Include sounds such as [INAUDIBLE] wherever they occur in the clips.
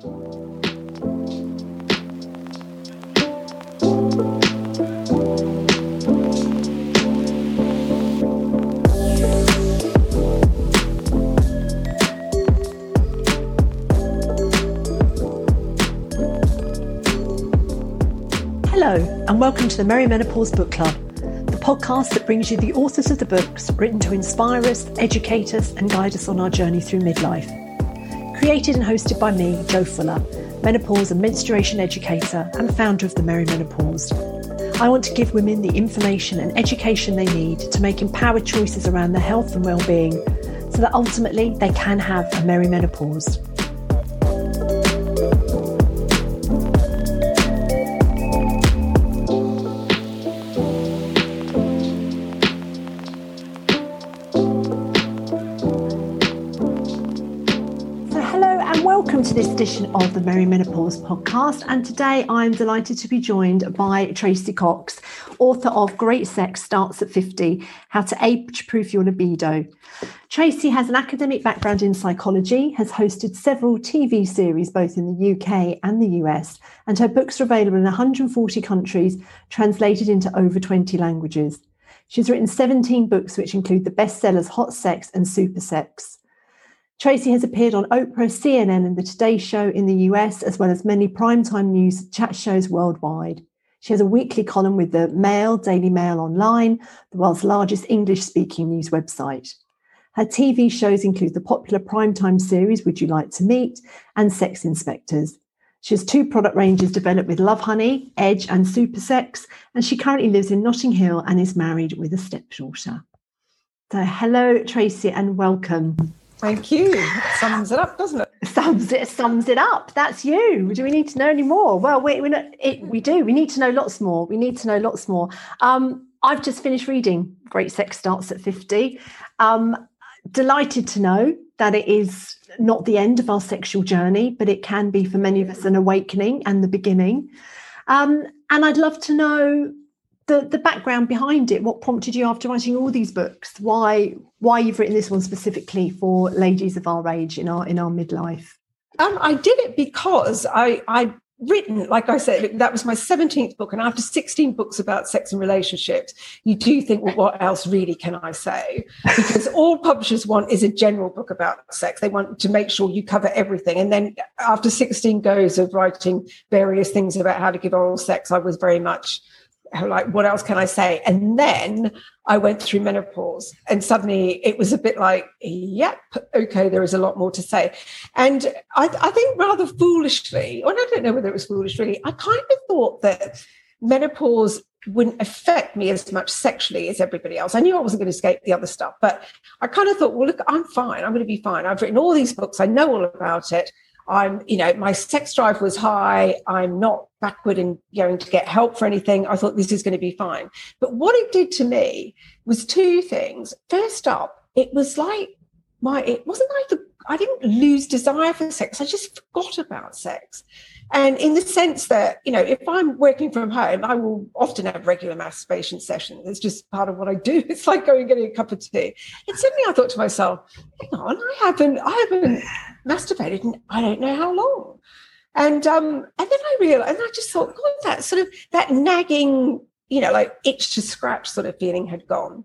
Hello, and welcome to the Merry Menopause Book Club, the podcast that brings you the authors of the books written to inspire us, educate us, and guide us on our journey through midlife. Created and hosted by me, Jo Fuller, menopause and menstruation educator and founder of the Merry Menopause. I want to give women the information and education they need to make empowered choices around their health and well-being so that ultimately they can have a merry menopause. Edition of the Merry Menopause podcast. And today I'm delighted to be joined by Tracey Cox, author of Great Sex Starts at 50 How to Age Proof Your Libido. Tracey has an academic background in psychology, has hosted several TV series both in the UK and the US, and her books are available in 140 countries, translated into over 20 languages. She's written 17 books, which include the bestsellers Hot Sex and Super Sex. Tracey has appeared on Oprah, CNN, and The Today Show in the US, as well as many primetime news chat shows worldwide. She has a weekly column with the Mail, Daily Mail Online, the world's largest English speaking news website. Her TV shows include the popular primetime series Would You Like to Meet and Sex Inspectors. She has two product ranges developed with Lovehoney, Edge, and Super Sex, and she currently lives in Notting Hill and is married with a stepdaughter. So, hello, Tracey, and welcome. Thank you. sums it up, doesn't it? Sums it sums it up. That's you. Do we need to know any more? Well, we we, it, we do. We need to know lots more. We need to know lots more. Um, I've just finished reading Great Sex Starts at 50. Um, delighted to know that it is not the end of our sexual journey, but it can be for many of us an awakening and the beginning. Um, and I'd love to know the the background behind it what prompted you after writing all these books? Why why you've written this one specifically for ladies of our age in our in our midlife? Um, i did it because i i written like i said that was my 17th book and after 16 books about sex and relationships you do think well what else really can i say? Because [LAUGHS] all publishers want is a general book about sex. They want to make sure you cover everything. And then after 16 goes of writing various things about how to give oral sex i was very much like what else can i say and then i went through menopause and suddenly it was a bit like yep okay there is a lot more to say and i, I think rather foolishly or i don't know whether it was foolish really i kind of thought that menopause wouldn't affect me as much sexually as everybody else. I knew I wasn't going to escape the other stuff, but I kind of thought, well, look, I'm fine. I'm going to be fine. I've written all these books. I know all about it. I'm, you know, my sex drive was high. I'm not backward in going to get help for anything. I thought this is going to be fine. But what it did to me was two things. First up, it was like my, it wasn't like the, I didn't lose desire for sex. I just forgot about sex. And in the sense that, you know, if I'm working from home, I will often have regular masturbation sessions. It's just part of what I do. [LAUGHS] It's like going and getting a cup of tea. And suddenly I thought to myself, hang on, I haven't, I haven't masturbated in I don't know how long. And um, and then I realized, and I just thought, God, that sort of that nagging, you know, like itch to scratch sort of feeling had gone.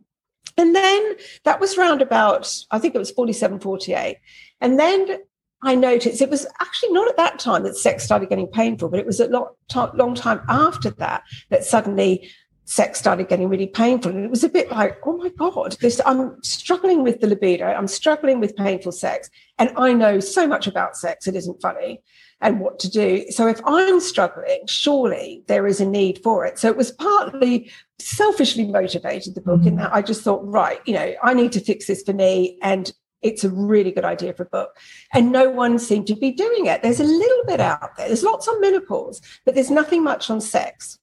And then that was round about, I think it was 47, 48. And then I noticed it was actually not at that time that sex started getting painful, but it was a lot, long time after that that suddenly sex started getting really painful. And it was a bit like, oh my God, this I'm struggling with the libido, I'm struggling with painful sex. And I know so much about sex, it isn't funny and what to do. So if I'm struggling, surely there is a need for it. So it was partly selfishly motivated, the book, mm-hmm. in that I just thought, right, you know, I need to fix this for me. And it's a really good idea for a book. And no one seemed to be doing it. There's a little bit out there. There's lots on menopause, but there's nothing much on sex.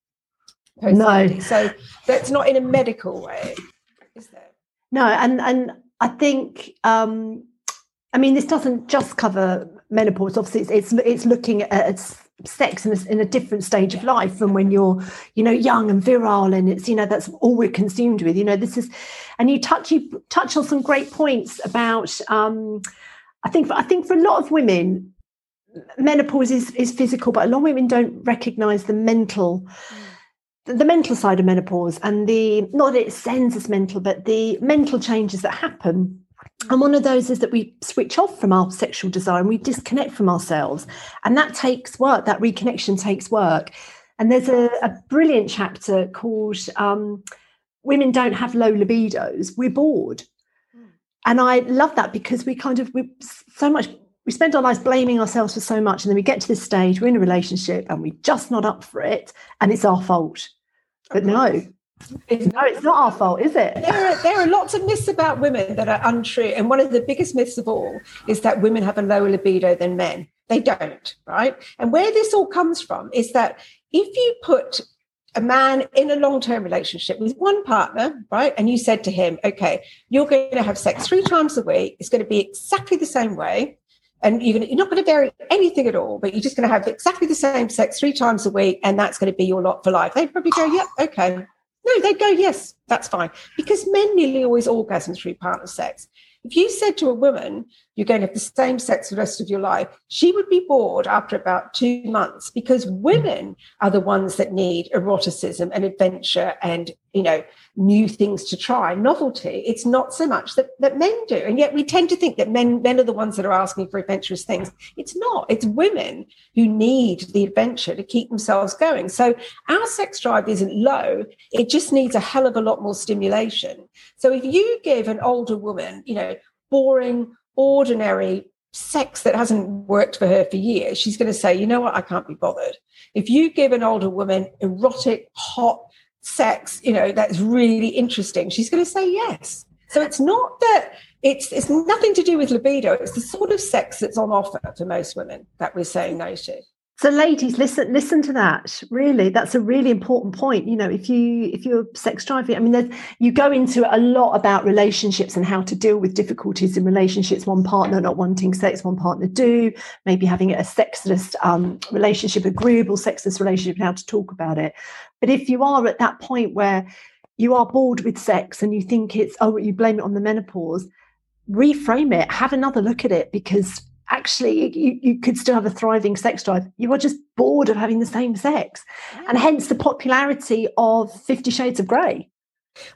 No. So that's not in a medical way, is there? No, and and I think um I mean this doesn't just cover menopause. Obviously, it's it's, it's looking at sex in a, in a different stage of life from when you're you know young and virile and it's you know that's all we're consumed with you know this is and you touch you touch on some great points about um i think i think for a lot of women menopause is, is physical, but a lot of women don't recognize the mental. Mm. The mental side of menopause and the not that it sends us mental, but the mental changes that happen and one of those is that we switch off from our sexual desire and we disconnect from ourselves. And that takes work, that reconnection takes work. And there's a, a brilliant chapter called um, Women Don't Have Low Libidos, We're Bored. Hmm. And I love that because we kind of, we so much, we spend our lives blaming ourselves for so much. And then we get to this stage, we're in a relationship and we're just not up for it. And it's our fault. But no, it's, no, it's not our fault, is it? There are, there are lots of myths about women that are untrue. And one of the biggest myths of all is that women have a lower libido than men. They don't, right? And where this all comes from is that if you put a man in a long-term relationship with one partner, right? And you said to him, okay, you're going to have sex three times a week. It's going to be exactly the same way. And you're, going to, you're not going to vary anything at all, but you're just going to have exactly the same sex three times a week. And that's going to be your lot for life. They'd probably go, yeah, okay, no, they'd go, yes, that's fine. Because men nearly always orgasm through partner sex. If you said to a woman, you're going to have the same sex the rest of your life, she would be bored after about two months because women are the ones that need eroticism and adventure and, you know, new things to try, novelty. It's not so much that, that men do. And yet we tend to think that men, men are the ones that are asking for adventurous things. It's not. It's women who need the adventure to keep themselves going. So our sex drive isn't low. It just needs a hell of a lot more stimulation. So if you give an older woman, you know, boring, ordinary sex that hasn't worked for her for years, she's going to say, you know what, I can't be bothered. If you give an older woman erotic, hot, sex, you know, that's really interesting, she's going to say yes. So it's not that it's it's nothing to do with libido. It's the sort of sex that's on offer for most women that we're saying no to. So, ladies, listen, listen to that. Really, that's a really important point. You know, if you if you're sex driving, I mean, you go into a lot about relationships and how to deal with difficulties in relationships. One partner not wanting sex, one partner do. Maybe having a sexless um, relationship, agreeable sexist relationship, how to talk about it. But if you are at that point where you are bored with sex and you think it's oh, you blame it on the menopause, reframe it. Have another look at it because actually you, you could still have a thriving sex drive. You are just bored of having the same sex. And hence the popularity of Fifty Shades of Grey.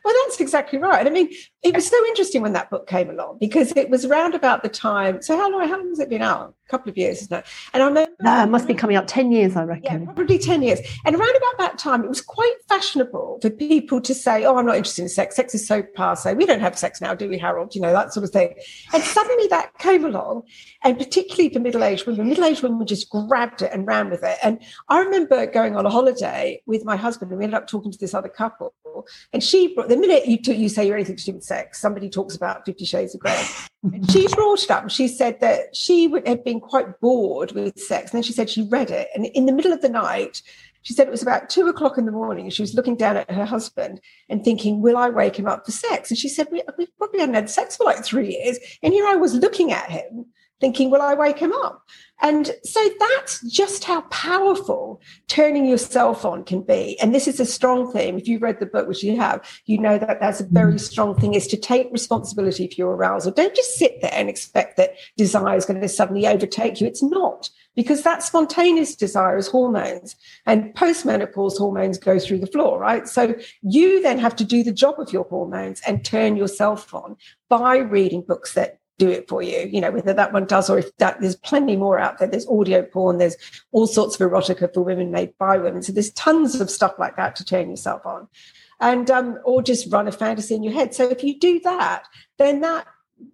Well, that's exactly right. I mean, it was so interesting when that book came along because it was around about the time. So how long? How long has it been out? A couple of years, isn't it? And I remember. No, it must be coming up ten years, I reckon. Yeah, probably ten years. And around about that time, it was quite fashionable for people to say, "Oh, I'm not interested in sex. Sex is so passe. We don't have sex now, do we, Harold? You know that sort of thing." And suddenly that came along, and particularly for middle-aged women, middle-aged women just grabbed it and ran with it. And I remember going on a holiday with my husband, and we ended up talking to this other couple, and she brought the minute you you say you're anything to do with sex sex. Somebody talks about Fifty Shades of Grey. and she [LAUGHS] brought it up she said that she would have been quite bored with sex. And then she said she read it. And in the middle of the night, she said it was about two o'clock in the morning. She was looking down at her husband and thinking, Will I wake him up for sex? And she said, we, we probably hadn't had sex for like three years. And here I was looking at him thinking, Will I wake him up? And so that's just how powerful turning yourself on can be. And this is a strong theme. If you've read the book, which you have, you know that that's a very mm. strong thing is to take responsibility for your arousal. Don't just sit there and expect that desire is going to suddenly overtake you. It's not because that spontaneous desire is hormones and postmenopause hormones go through the floor, right? So you then have to do the job of your hormones and turn yourself on by reading books that do it for you. You know, whether that one does or if that there's plenty more out there. There's audio porn, there's all sorts of erotica for women made by women. So there's tons of stuff like that to turn yourself on. And um, or just run a fantasy in your head. So if you do that, then that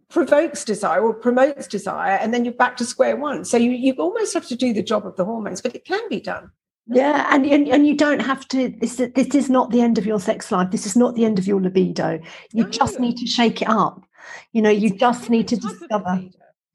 provokes desire or promotes desire, and then you're back to square one. So you you almost have to do the job of the hormones, but it can be done. Yeah, and, and and you don't have to. This this is not the end of your sex life. This is not the end of your libido. You no. just need to shake it up. You know, you just need to discover.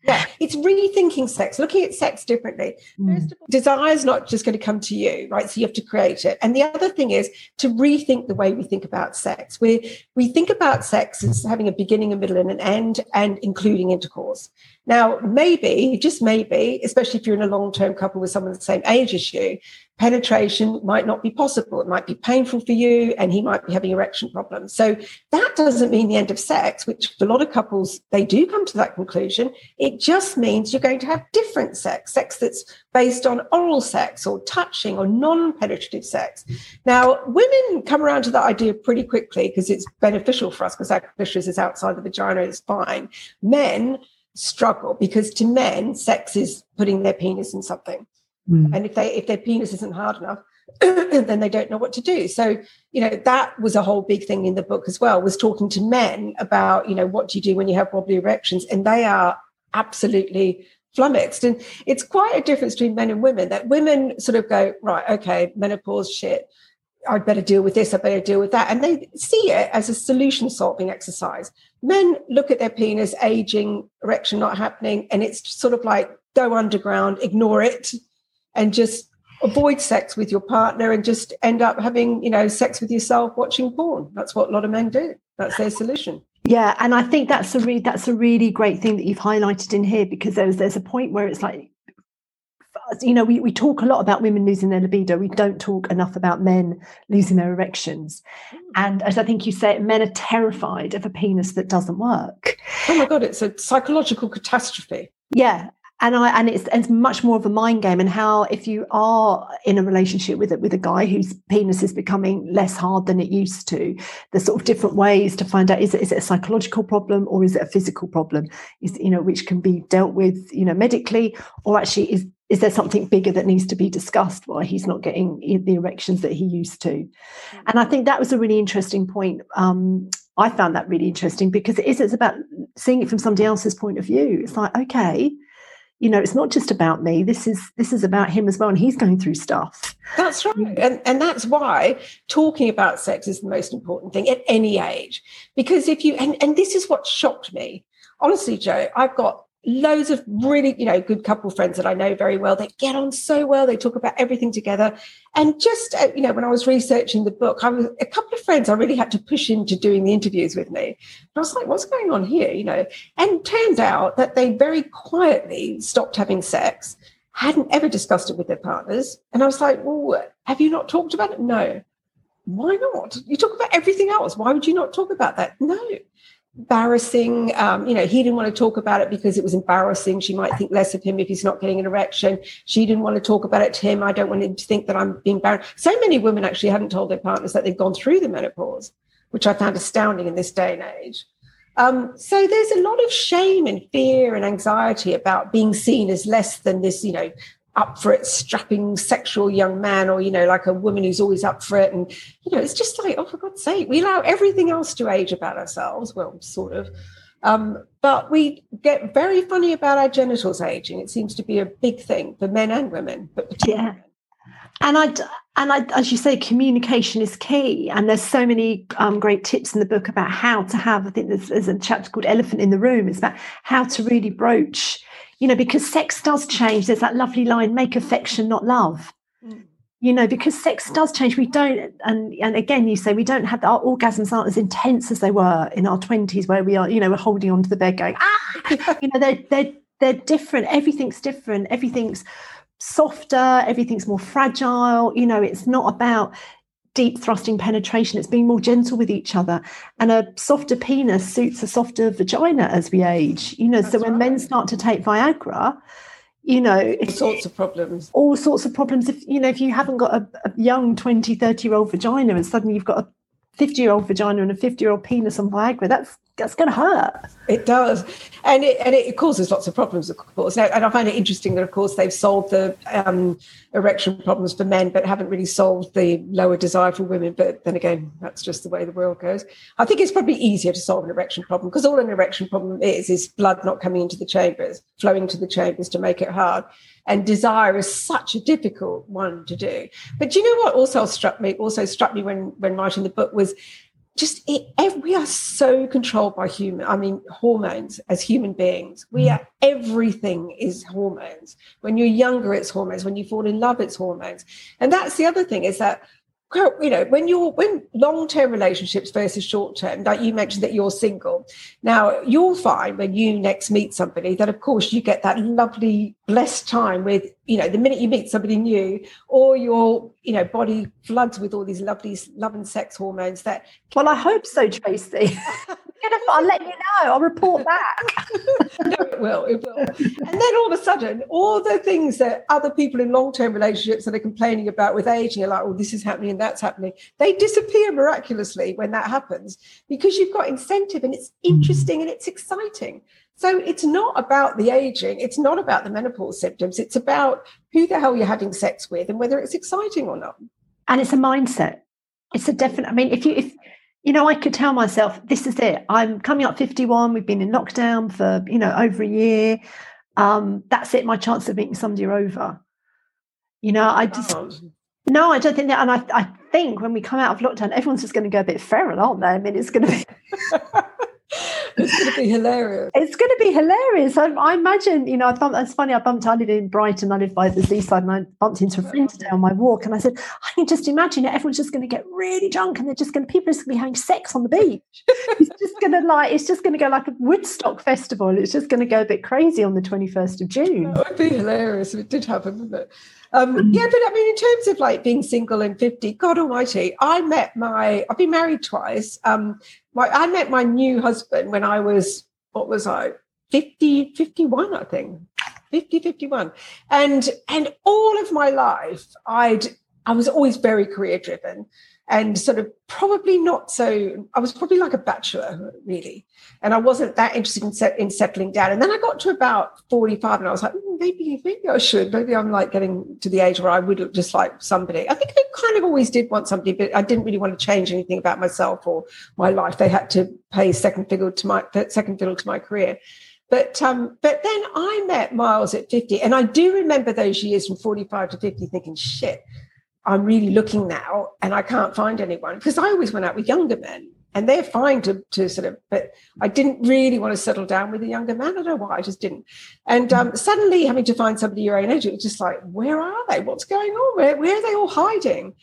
Yeah, it's rethinking sex, looking at sex differently. Mm. First of all, desire is not just going to come to you, right? So you have to create it. And the other thing is to rethink the way we think about sex. We we think about sex as having a beginning, a middle, and an end, and including intercourse. Now, maybe, just maybe, especially if you're in a long term couple with someone the same age as you, penetration might not be possible. It might be painful for you, and he might be having erection problems. So that doesn't mean the end of sex, which for a lot of couples they do come to that conclusion. It just means you're going to have different sex, sex that's based on oral sex or touching or non-penetrative sex. Now, women come around to that idea pretty quickly because it's beneficial for us because our clitoris is outside the vagina, it's fine. Men struggle because to men, sex is putting their penis in something. Mm. And if they if their penis isn't hard enough, [CLEARS THROAT] then they don't know what to do. So, you know, that was a whole big thing in the book as well, was talking to men about, you know, what do you do when you have wobbly erections? And they are absolutely flummoxed. And it's quite a difference between men and women that women sort of go, right, okay, menopause shit. I'd better deal with this, I better deal with that. And they see it as a solution solving exercise. Men look at their penis, aging, erection not happening, and it's sort of like go underground, ignore it, and just avoid sex with your partner and just end up having, you know, sex with yourself watching porn. That's what a lot of men do. That's their solution. Yeah, and I think that's a re- that's a really great thing that you've highlighted in here because there's there's a point where it's like you know, we, we talk a lot about women losing their libido. We don't talk enough about men losing their erections. Hmm. And as I think you say, men are terrified of a penis that doesn't work. Oh my God, it's a psychological catastrophe. Yeah and I and it's it's much more of a mind game and how if you are in a relationship with it with a guy whose penis is becoming less hard than it used to, there's sort of different ways to find out is it is it a psychological problem or is it a physical problem? Is you know which can be dealt with you know medically or actually is is there something bigger that needs to be discussed why he's not getting the erections that he used to? Mm. And I think that was a really interesting point. Um, I found that really interesting because it is it's about seeing it from somebody else's point of view. It's like okay you know it's not just about me this is this is about him as well and he's going through stuff that's right and and that's why talking about sex is the most important thing at any age because if you and and this is what shocked me honestly jo i've got loads of really, you know, good couple friends that I know very well. They get on so well. They talk about everything together. And just, uh, you know, when I was researching the book, I was a couple of friends I really had to push into doing the interviews with me. And I was like, what's going on here? You know, and turned out that they very quietly stopped having sex, hadn't ever discussed it with their partners. And I was like, well, have you not talked about it? No. Why not? You talk about everything else. Why would you not talk about that? No embarrassing. Um, you know, he didn't want to talk about it because it was embarrassing. She might think less of him if he's not getting an erection. She didn't want to talk about it to him. I don't want him to think that I'm being embarrassed. So many women actually haven't told their partners that they've gone through the menopause, which I found astounding in this day and age. Um, so there's a lot of shame and fear and anxiety about being seen as less than this, you know, up for it, strapping sexual young man, or you know, like a woman who's always up for it. And you know, it's just like, oh, for God's sake, we allow everything else to age about ourselves. Well, sort of. Um, but we get very funny about our genitals aging. It seems to be a big thing for men and women, but particularly. Yeah. And I, and I, as you say, communication is key. And there's so many um, great tips in the book about how to have. I think there's, there's a chapter called "Elephant in the Room." It's about how to really broach you know, because sex does change. There's that lovely line, make affection, not love. Mm. You know, because sex does change. We don't, and and again, you say we don't have our orgasms aren't as intense as they were in our twenties, where we are, you know, we're holding onto the bed, going ah, [LAUGHS] you know, they're they're they're different. Everything's different. Everything's softer. Everything's more fragile. You know, it's not about deep thrusting penetration. It's being more gentle with each other. And a softer penis suits a softer vagina as we age. You know, That's so when right. men start to take Viagra, you know, all sorts of problems. All sorts of problems. If you know, if you haven't got a, a young 20, 30 year old vagina and suddenly you've got a 50 year old vagina and a 50 year old penis on Viagra, that's that's going to hurt. It does, and it and it causes lots of problems, of course. Now, and I find it interesting that, of course, they've solved the um, erection problems for men, but haven't really solved the lower desire for women. But then again, that's just the way the world goes. I think it's probably easier to solve an erection problem because all an erection problem is is blood not coming into the chambers, flowing to the chambers to make it hard. And desire is such a difficult one to do. But do you know what also struck me? Also struck me when when writing the book was just it, we are so controlled by human i mean hormones as human beings. We mm. are everything is hormones. When you're younger it's hormones. When you fall in love it's hormones. And that's the other thing is that you know when you're when long-term relationships versus short-term like you mentioned that you're single. Now you'll find when you next meet somebody that of course you get that lovely blessed time with you know the minute you meet somebody new or your you know body floods with all these lovely love and sex hormones that well i hope so tracey [LAUGHS] I'll let you know. I'll report back. [LAUGHS] no, it will. It will. And then all of a sudden, all the things that other people in long-term relationships that are complaining about with aging you're like, "Oh, this is happening and that's happening," they disappear miraculously when that happens because you've got incentive and it's hmm. interesting and it's exciting. So it's not about the aging. It's not about the menopause symptoms. It's about who the hell you're having sex with and whether it's exciting or not. And it's a mindset. It's a definite. I mean, if you if you know, I could tell myself, this is it. I'm coming up 51. We've been in lockdown for, you know, over a year. Um, that's it. My chance of meeting somebody over. You know, I just, no, I don't think that. And I, I think when we come out of lockdown, everyone's just going to go a bit feral, aren't they? I mean, it's going to be. [LAUGHS] it's going to be hilarious. It's going to be hilarious. I, I imagine, you know, I thought that's funny. I bumped, I live in Brighton, I live by the seaside, and I bumped into a friend today on my walk. And I said, I can just imagine it. Everyone's just going to get really drunk and they're just going to, people are just going to be having sex on the beach. [LAUGHS] it's just going to like, it's just going to go like a Woodstock festival. It's just going to go a bit crazy on the 21st of June. That would be hilarious if it did happen, wouldn't it? Um, yeah, but I mean, in terms of like being single and 50, God almighty, I met my, I've been married twice. Um, my, I met my new husband when I was, what was I, 50, 51, I think. 50, 51. And, and all of my life, I'd, I was always very career driven and sort of probably not so i was probably like a bachelor really. And i wasn't that interested in, set, in settling down. And then i got to about 45 and i was like mm, maybe maybe i should. Maybe i'm like getting to the age where i would look just like somebody. I think i kind of always did want somebody but i didn't really want to change anything about myself or my life. They had to pay second fiddle to my second fiddle to my career. But um, but then I met Miles at 50, and I do remember those years from 45 to 50 thinking, shit, I'm really looking now and I can't find anyone because I always went out with younger men and they're fine to, to sort of, but I didn't really want to settle down with a younger man. I don't know why, I just didn't. And um, suddenly having to find somebody your own age, it was just like, where are they? What's going on? Where, where are they all hiding?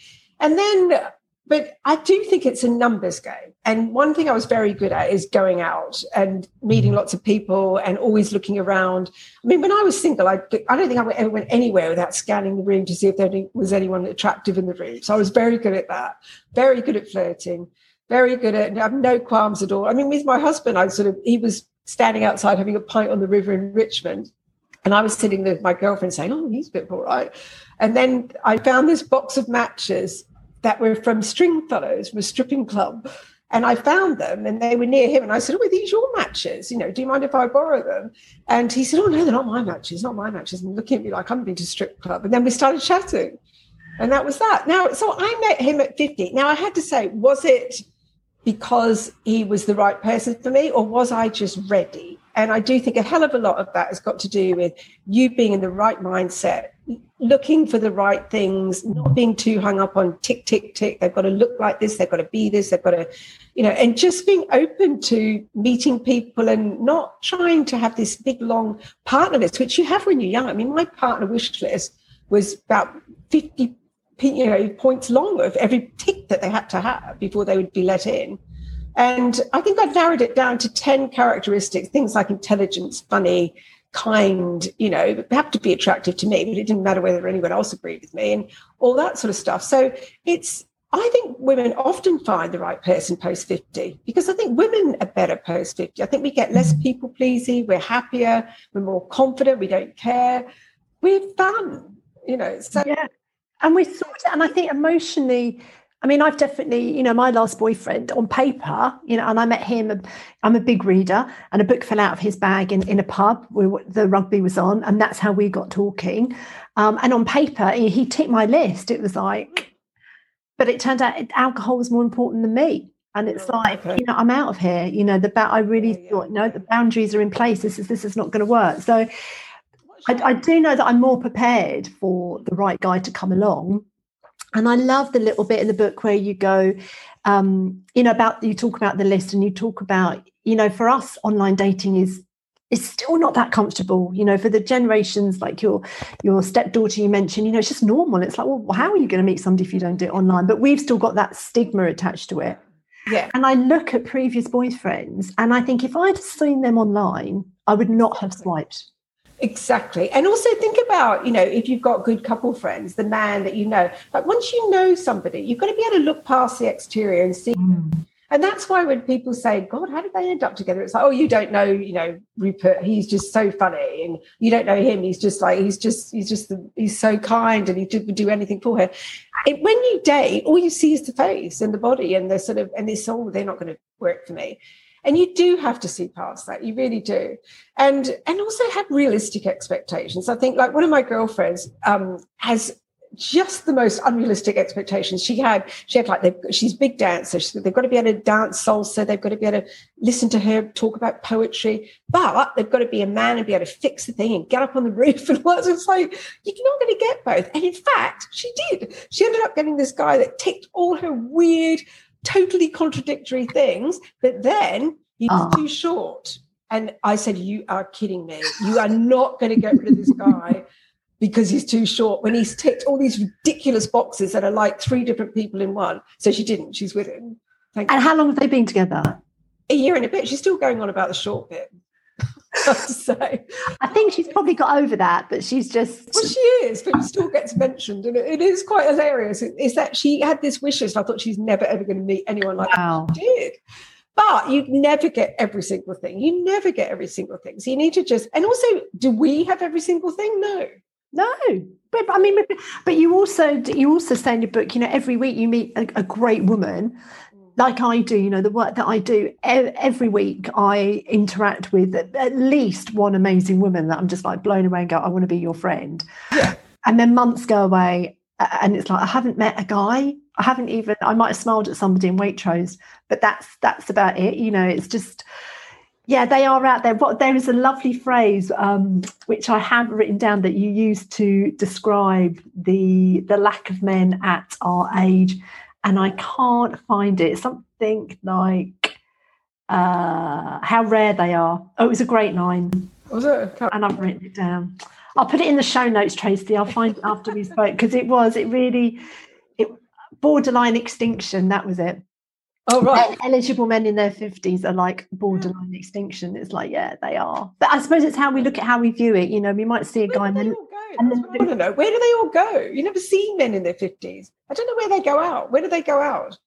And then but I do think it's a numbers game. And one thing I was very good at is going out and meeting mm. lots of people and always looking around. I mean, when I was single, I, I don't think I ever went anywhere without scanning the room to see if there was anyone attractive in the room. So I was very good at that, very good at flirting, very good at, I have no qualms at all. I mean, with my husband, I sort of, he was standing outside having a pint on the river in Richmond. And I was sitting there with my girlfriend saying, Oh, he's a bit all right. And then I found this box of matches that were from Stringfellows, from a stripping club. And I found them and they were near him. And I said, Oh, are these your matches? You know, do you mind if I borrow them? And he said, Oh, no, they're not my matches, not my matches. And looking at me like I'm been to strip club. And then we started chatting. And that was that. Now, so I met him at 50. Now I had to say, was it because he was the right person for me, or was I just ready? And I do think a hell of a lot of that has got to do with you being in the right mindset, looking for the right things, not being too hung up on tick, tick, tick. They've got to look like this, they've got to be this, they've got to, you know, and just being open to meeting people and not trying to have this big, long partner list, which you have when you're young. I mean, my partner wish list was about 50 you know points long of every tick that they had to have before they would be let in and I think I narrowed it down to 10 characteristics, things like intelligence, funny, kind, you know, have to be attractive to me, but it didn't matter whether anyone else agreed with me and all that sort of stuff. So it's, I think women often find the right person post 50 because I think women are better post 50. I think we get less people pleasing, we're happier, we're more confident, we don't care, we're fun, you know. So, yeah. And we sort of, and I think emotionally, I mean, I've definitely, you know, my last boyfriend on paper, you know, and I met him. I'm a big reader, and a book fell out of his bag in, in a pub where the rugby was on, and that's how we got talking. Um, and on paper, he, he ticked my list. It was like, but it turned out alcohol was more important than me. And it's oh, like, okay. you know, I'm out of here. You know, the ba- I really oh, yeah. thought, no, the boundaries are in place. This is this is not going to work. So, I, I do know that I'm more prepared for the right guy to come along. And I love the little bit in the book where you go, um, you know, about you talk about the list and you talk about, you know, for us, online dating is it's still not that comfortable. You know for the generations like your your stepdaughter you mentioned you know it's just normal. It's like well how are you going to meet somebody if you don't do it online? But we've still got that stigma attached to it. Yeah. And i look at previous boyfriends and i think if i'd seen them online i would not have swiped Exactly. And also think about, you know, if you've got good couple friends, the man that you know, like once you know somebody, you've got to be able to look past the exterior and see mm. And that's why when people say, God, how did they end up together? It's like, oh, you don't know, you know, Rupert, he's just so funny. And you don't know him. He's just like, he's just, he's just, the, he's so kind and he would do anything for her. It, when you date, all you see is the face and the body and the sort of, and this, oh, they're not going to work for me. And you do have to see past that. You really do. And, and also have realistic expectations. I think like one of my girlfriends um, has just the most unrealistic expectations she had. She had like she's big dancer. They've got to be able to dance salsa. They've got to be able to listen to her talk about poetry. But they've got to be a man and be able to fix the thing and get up on the [LAUGHS] roof and what. It's like you're not going to get both. And in fact, she did. She ended up getting this guy that ticked all her weird, totally contradictory things. But then he's oh. too short. And I said, "You are kidding me. You are not going to get rid of this guy." because he's too short when he's ticked all these ridiculous boxes that are like three different people in one. So she didn't. She's with him. Thank and you. how long have they been together? A year and a bit. She's still going on about the short bit. I have to say. I think she's probably got over that, but she's just. Well, she is, but it still gets mentioned. And it, it is quite hilarious. Is that she had this wish list. I thought she's never ever going to meet anyone like wow. that. She did. But you never get every single thing. You never get every single thing. So you need to just, and also, do we have every single thing? No. No, but I mean, but you also you also say in your book, you know, every week you meet a, a great woman, like I do. You know, the work that I do every week, I interact with at least one amazing woman that I'm just like blown away and go, I want to be your friend. Yeah. And then months go away, and it's like I haven't met a guy. I haven't even. I might have smiled at somebody in Waitrose, but that's that's about it. You know, it's just yeah, they are out there. But there is a lovely phrase um, which I have written down that you use to describe the the lack of men at our age, and I can't find it. Something like uh, how rare they are. Oh, it was a great line. Was it? And I've written it down. I'll put it in the show notes, Tracey. I'll find it after we spoke because it was. It really. It borderline extinction. That was it. Oh right. Eligible men in their fifties are like borderline extinction. It's like, yeah, they are. But I suppose it's how we look at how we view it. You know, we might see a guy then, and I don't know. Where do they all go? You never see men in their fifties. I don't know where they go out. Where do they go out?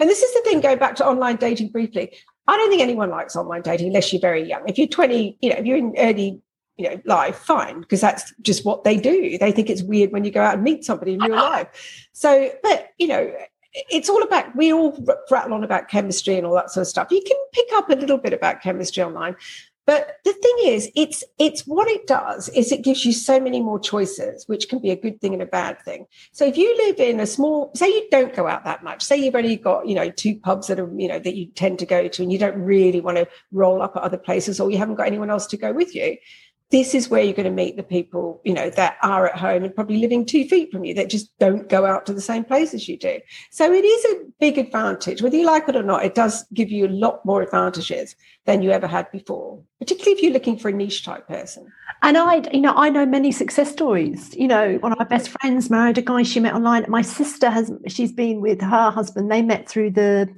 And this is the thing, going back to online dating briefly. I don't think anyone likes online dating unless you're very young. If you're 20, you know, if you're in early, you know, life, fine, because that's just what they do. They think it's weird when you go out and meet somebody in real [LAUGHS] life. So, but you know, it's all about we all rattle on about chemistry and all that sort of stuff you can pick up a little bit about chemistry online but the thing is it's it's what it does is it gives you so many more choices which can be a good thing and a bad thing. So if you live in a small say you don't go out that much say you've only got you know two pubs that are you know that you tend to go to and you don't really want to roll up at other places or you haven't got anyone else to go with you this is where you're going to meet the people, you know, that are at home and probably living two feet from you that just don't go out to the same places you do. So it is a big advantage. Whether you like it or not, it does give you a lot more advantages than you ever had before, particularly if you're looking for a niche type person. And I, you know, I know many success stories. You know, one of my best friends married a guy she met online. My sister has, she's been with her husband. They met through the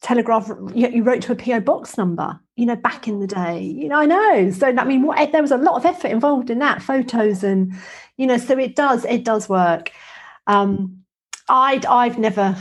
telegraph you wrote to a po box number you know back in the day. You know i know. So i mean what there was a lot of effort involved in that photos and you know so it does it does work. Um i i've never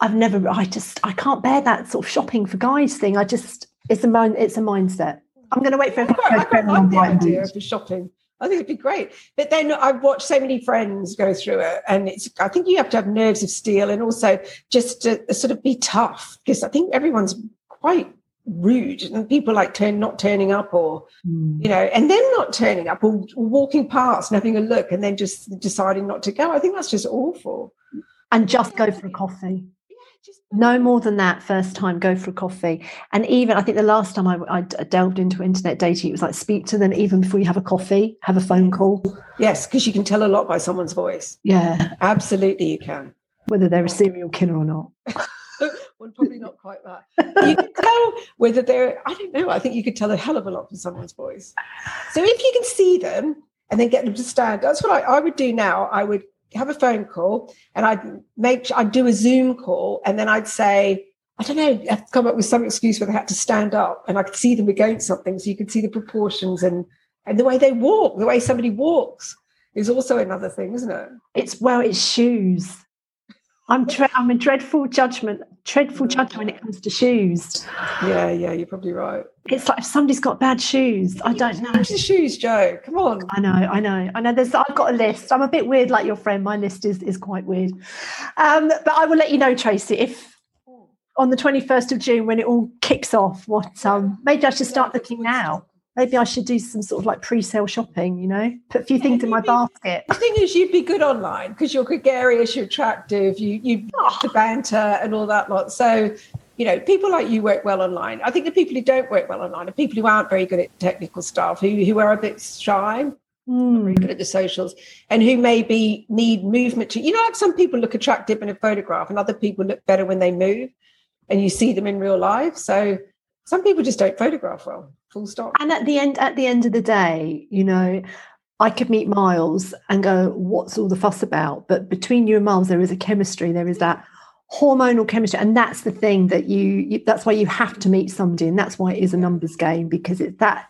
i've never i just i can't bear that sort of shopping for guys thing. I just it's a mind it's a mindset. I'm going to wait for I quite, I quite like the idea of shopping I think it'd be great. But then I've watched so many friends go through it, and it's. I think you have to have nerves of steel, and also just to sort of be tough because I think everyone's quite rude, and people like turn not turning up, or mm. you know, and then not turning up, or, or walking past and having a look, and then just deciding not to go. I think that's just awful. And just go for a coffee no more than that first time go for a coffee. And even i think the last time I, I, delved into internet dating it was like speak to them even before you have a coffee have a phone call. Yes because you can tell a lot by someone's voice. Yeah. Absolutely you can. Whether they're a serial killer or not. [LAUGHS] Well, probably not quite that. You can [LAUGHS] tell whether they're, I don't know, I think you could tell a hell of a lot from someone's voice. So if you can see them and then get them to stand, that's what I, I would do now. I would have a phone call and I'd make, I'd do a Zoom call and then I'd say, I don't know, I'd come up with some excuse where they had to stand up and I could see them against something. So you could see the proportions and, and the way they walk, the way somebody walks is also another thing, isn't it? It's well, it's shoes. I'm tre- I'm a dreadful judgment, dreadful judge when it comes to shoes. Yeah, yeah, you're probably right. It's like if somebody's got bad shoes, I don't know. Where's the shoes, Jo? Come on. I know, I know, I know. There's, I've got a list. I'm a bit weird, like your friend. My list is is quite weird. Um, but I will let you know, Tracey, if on the 21st of June when it all kicks off, what um maybe I should start looking now maybe I should do some sort of like pre-sale shopping, you know, put a few things in my be, basket. The thing is, you'd be good online because you're gregarious, you're attractive, you you oh. the banter and all that lot. So, you know, people like you work well online. I think the people who don't work well online are people who aren't very good at technical stuff, who who are a bit shy. Mm. Very good at the socials, and who maybe need movement to you know, like some people look attractive in a photograph, and other people look better when they move, and you see them in real life. So some people just don't photograph well full stop. And at the end at the end of the day you know i could meet miles and go what's all the fuss about? But between you and miles there is a chemistry there is that hormonal chemistry and that's the thing that you, you that's why you have to meet somebody and that's why it is a numbers game because it's that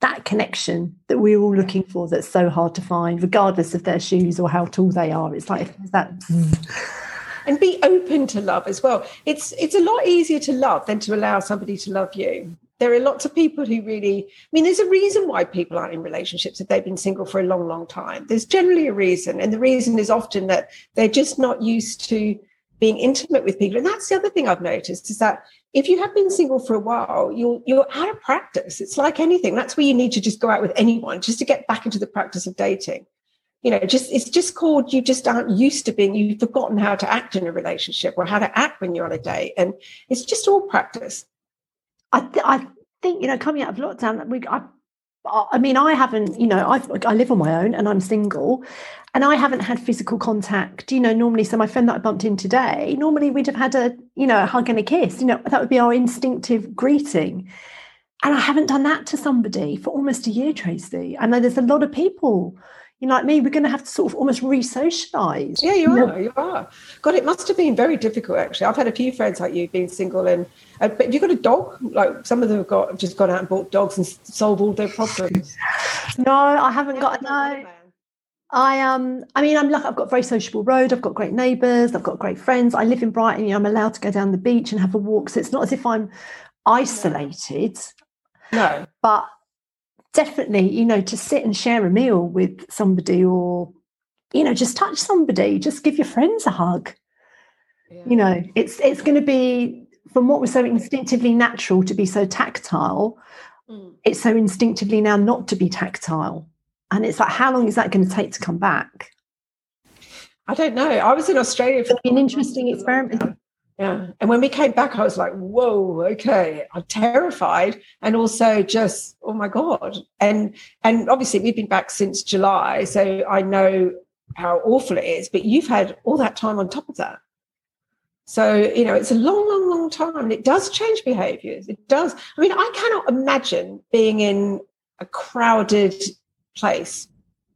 that connection that we're all looking for that's so hard to find regardless of their shoes or how tall they are. It's like that [LAUGHS] and be open to love as well. It's it's a lot easier to love than to allow somebody to love you. There are lots of people who really, I mean, there's a reason why people aren't in relationships if they've been single for a long, long time. There's generally a reason. And the reason is often that they're just not used to being intimate with people. And that's the other thing I've noticed is that if you have been single for a while, you're you're out of practice. It's like anything. That's where you need to just go out with anyone just to get back into the practice of dating you know just it's just called you just aren't used to being you've forgotten how to act in a relationship or how to act when you're on a date and it's just all practice i, th- I think you know coming out of lockdown we I, I mean, I haven't, you know, I I live on my own and I'm single and I haven't had physical contact, you know, normally. So my friend that I bumped in today, normally we'd have had a, you know, a hug and a kiss, you know, that would be our instinctive greeting. And I haven't done that to somebody for almost a year, Tracey. I know there's a lot of people you know, like me, we're going to have to sort of almost re-socialize. Yeah, you are. You are. God, it must have been very difficult. Actually, I've had a few friends like you being single, and uh, but have you got a dog? Like some of them have got just gone out and bought dogs and solved all their problems. no, I haven't got no. I um, I mean, I'm lucky. I've got a very sociable road. I've got great neighbours. I've got great friends. I live in Brighton. You know, I'm allowed to go down the beach and have a walk. So it's not as if I'm isolated. No, but definitely, you know, to sit and share a meal with somebody or, you know, just touch somebody, just give your friends a hug. Yeah. You know, it's it's going to be from what was so instinctively natural to be so tactile, mm. it's so instinctively now not to be tactile. And it's like, how long is that going to take to come back? I don't know. I was in Australia for an interesting experiment. Yeah. And when we came back, I was like, whoa, okay. I'm terrified. And also just, oh my God. And and obviously we've been back since July. So I know how awful it is. But you've had all that time on top of that. So, you know, it's a long, long, long time. And it does change behaviors. It does. I mean, I cannot imagine being in a crowded place.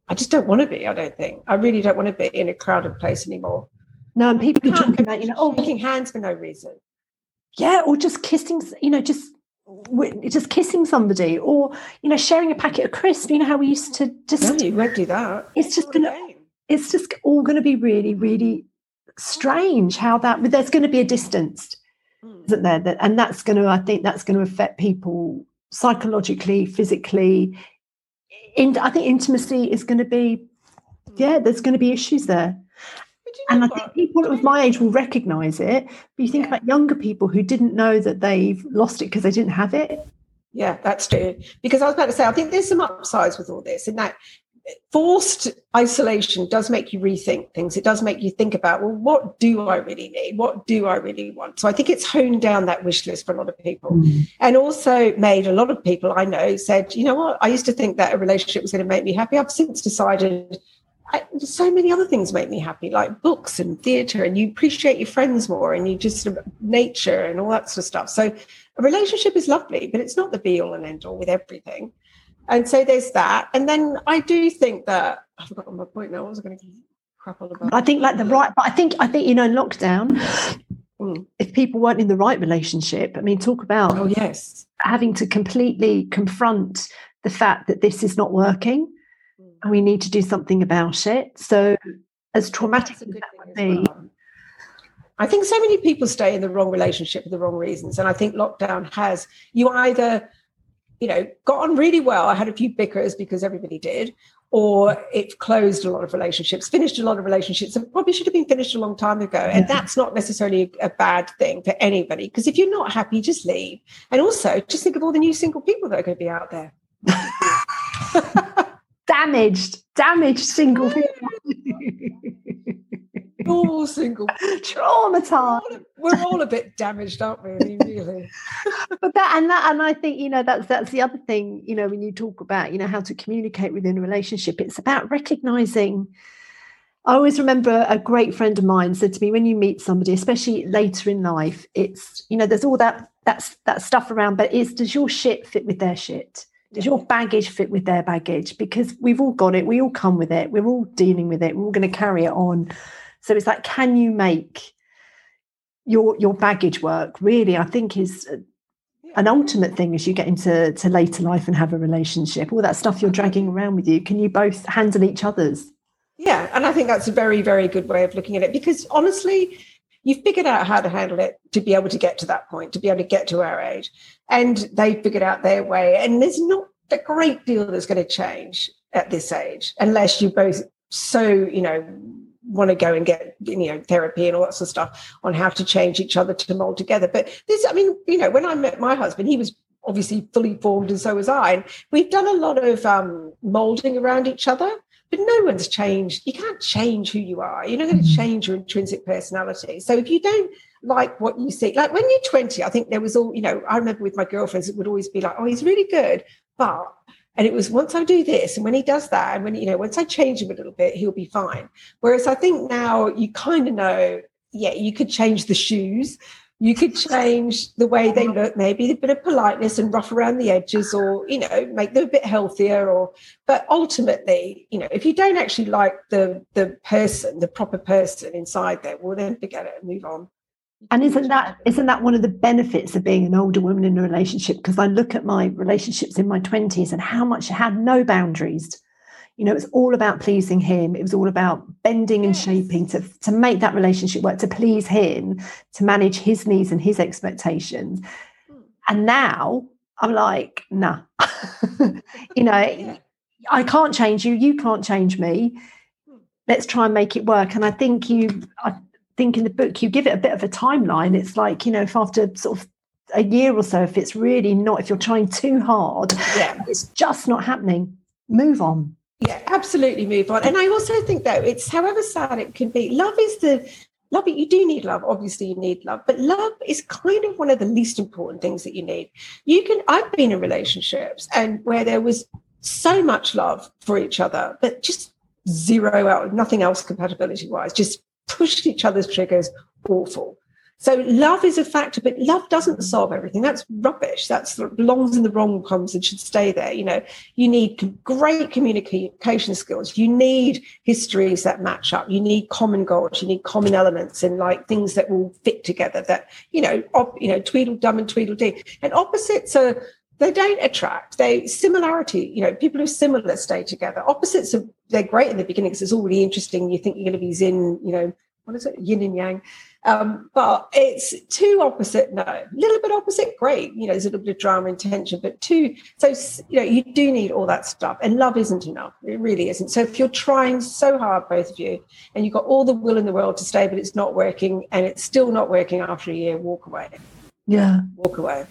I just don't want to be, I don't think. I really don't want to be in a crowded place anymore. No, and people are talking about, you know, oh, shaking hands for no reason. Yeah, or just kissing, you know, just just kissing somebody, or you know, sharing a packet of crisps. You know how we used to just. No, you won't do that. It's just gonna. It's just all going to be really, really strange how that. But there's going to be a distance, mm. isn't there? That, and that's going to. I think that's going to affect people psychologically, physically. In, I think intimacy is going to be. Yeah, there's going to be issues there and I think people of my age will recognize it. But you think yeah. about younger people who didn't know that they've lost it because they didn't have it. Yeah, that's true. Because I was about to say, I think there's some upsides with all this, in that forced isolation does make you rethink things. It does make you think about, well, what do I really need? What do I really want? So I think it's honed down that wish list for a lot of people. Mm. And also made a lot of people I know said, you know what, I used to think that a relationship was going to make me happy. I've since decided I, so many other things make me happy, like books and theatre, and you appreciate your friends more, and you just sort of nature and all that sort of stuff. So, a relationship is lovely, but it's not the be all and end all with everything. And so there's that. And then I do think that I've forgotten my point now. What was I going to crap on about? I think like the right, but I think I think you know in lockdown, mm. if people weren't in the right relationship, I mean, talk about oh yes, having to completely confront the fact that this is not working and we need to do something about it. So, as traumatic as that would be. Well. I think so many people stay in the wrong relationship for the wrong reasons. And I think lockdown has, you either, you know, got on really well. I had a few bickers because everybody did, or it closed a lot of relationships, finished a lot of relationships that probably should have been finished a long time ago. And that's not necessarily a bad thing for anybody because if you're not happy, just leave. And also, just think of all the new single people that are going to be out there. [LAUGHS] [LAUGHS] damaged, damaged single oh. all [LAUGHS] single. [LAUGHS] Traumatized. We're all, we're all, a bit damaged, aren't we? I mean, really. [LAUGHS] but that and that and I think you know that's that's the other thing. You know, when you talk about you know how to communicate within a relationship, it's about recognizing. I always remember a great friend of mine said to me, when you meet somebody, especially later in life, it's you know there's all that that's that stuff around, but is does your shit fit with their shit? Does your baggage fit with their baggage? Because we've all got it. We all come with it. We're all dealing with it. We're all going to carry it on. So it's like, can you make your your baggage work? Really, I think is uh, an ultimate thing as you get into to later life and have a relationship. All that stuff you're dragging around with you. Can you both handle each other's? Yeah, and I think that's a very very good way of looking at it because honestly, you've figured out how to handle it to be able to get to that point, to be able to get to our age. And they figured out their way. And there's not a great deal that's going to change at this age, unless you both so, you know, want to go and get you know therapy and all that sort of stuff on how to change each other to mold together. But this, I mean, you know, when I met my husband, he was obviously fully formed and so was I. And we've done a lot of um, molding around each other but no one's changed. You can't change who you are. You're not going to mm-hmm. change your intrinsic personality. So if you don't like what you see, like when you're 20, I think there was all, you know, I remember with my girlfriends, it would always be like, oh, he's really good. But, and it was once I do this and when he does that, and when, you know, once I change him a little bit, he'll be fine. Whereas I think now you kind of know, yeah, you could change the shoes, you could change the way they look maybe a bit of politeness and rough around the edges or you know make them a bit healthier or but ultimately you know if you don't actually like the the person the proper person inside there well then forget it and move on. And isn't that isn't that one of the benefits of being an older woman in a relationship? Because i look at my relationships in my 20s and how much i had no boundaries you know, it was all about pleasing him. It was all about bending and shaping to, to make that relationship work, to please him, to manage his needs and his expectations. Hmm. And now I'm like, nah, [LAUGHS] you know, I can't change you. You can't change me. Hmm. Let's try and make it work. And I think you, I think in the book, you give it a bit of a timeline. It's like, you know, if after sort of a year or so, if it's really not, if you're trying too hard, yeah. it's just not happening, move on. Yeah, absolutely move on. And I also think though, it's however sad it can be, love is the love it you do need love obviously you need love but love is kind of one of the least important things that you need you can i've been in relationships and where there was so much love for each other but just zero out nothing else compatibility wise just pushed each other's triggers awful so love is a factor, but love doesn't mm-hmm. solve everything. That's rubbish. That's belongs in the wrong columns and should stay there. You know, you need great communication skills. You need histories that match up. You need common goals. You need common elements and like things that will fit together. That you know, op, you know, Tweedledum and Tweedledee. And opposites are they don't attract. They similarity. You know, people who are similar stay together. Opposites are they're great in the beginning because it's all really interesting. You think you're going to be yin. You know, what is it? Yin and yang um, but it's too opposite, no. A little bit opposite, great. You know, there's a little bit of drama and tension, but too, so, you know, you do need all that stuff. And love isn't enough. It really isn't. So if you're trying so hard, both of you, and you've got all the will in the world to stay, but it's not working, and it's still not working after a year, walk away. Yeah. Walk away.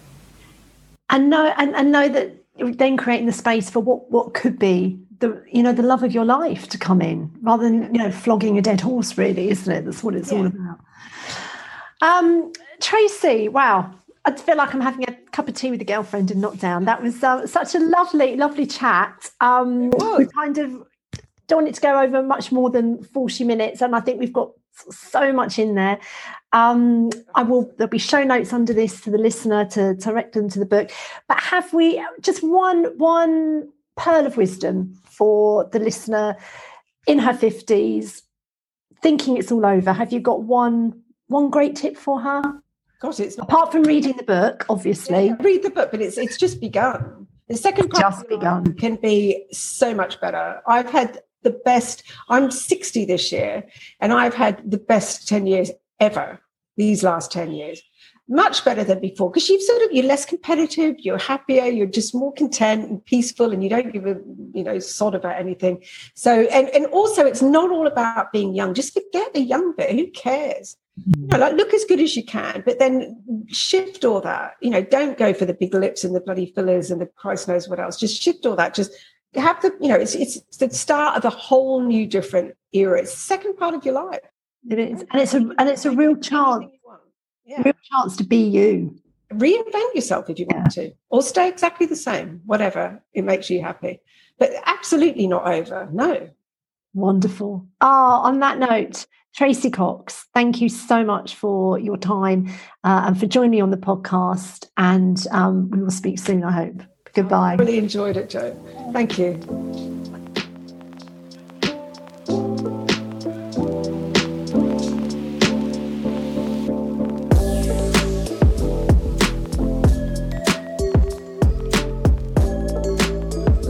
And know, and, and know that then creating the space for what, what could be the you know the love of your life to come in rather than you know flogging a dead horse really isn't it that's what it's yeah. all about um, Tracey, wow. I feel like I'm having a cup of tea with a girlfriend in lockdown. That was uh, such a lovely, lovely chat. Um, we kind of don't want it to go over much more than 40 minutes. And I think we've got so much in there. Um, I will there'll be show notes under this to the listener to, direct them to the book. But have we just one one pearl of wisdom for the listener in her 50s, thinking it's all over? Have you got one one great tip for her? Gosh, it's apart from reading the book, obviously. Yeah, read the book, but it's it's just begun. The second part just begun can be so much better. I've had the best. I'm 60 this year, and I've had the best 10 years ever. These last 10 years, much better than before because you've sort of you're less competitive, you're happier, you're just more content and peaceful, and you don't give a you know sod about anything. So and and also it's not all about being young. Just forget the young bit. Who cares? Mm-hmm. You know, like look as good as you can, but then shift all that. You know, don't go for the big lips and the bloody fillers and the Christ knows what else. Just shift all that. Just have the, you know, it's it's the start of a whole new different era. It's the second part of your life. It is, and it's a and it's a real chance, yeah. real chance to be you. Reinvent yourself if you want yeah. to, or stay exactly the same, whatever it makes you happy. But absolutely not over. No. Wonderful. Ah, oh, on that note, Tracey Cox, thank you so much for your time uh, and for joining me on the podcast. And um, we will speak soon, I hope. Goodbye. I really enjoyed it, Jo. Thank you.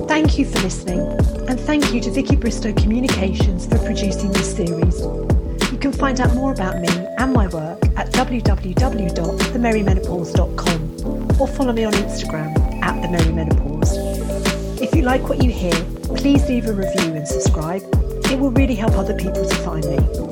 Thank you for listening, and thank you to Vicky Bristow Communications for producing this series. You can find out more about me and my work at www.themerrymenopause.com or follow me on Instagram at the Menopause. If you like what you hear, please leave a review and subscribe. It will really help other people to find me.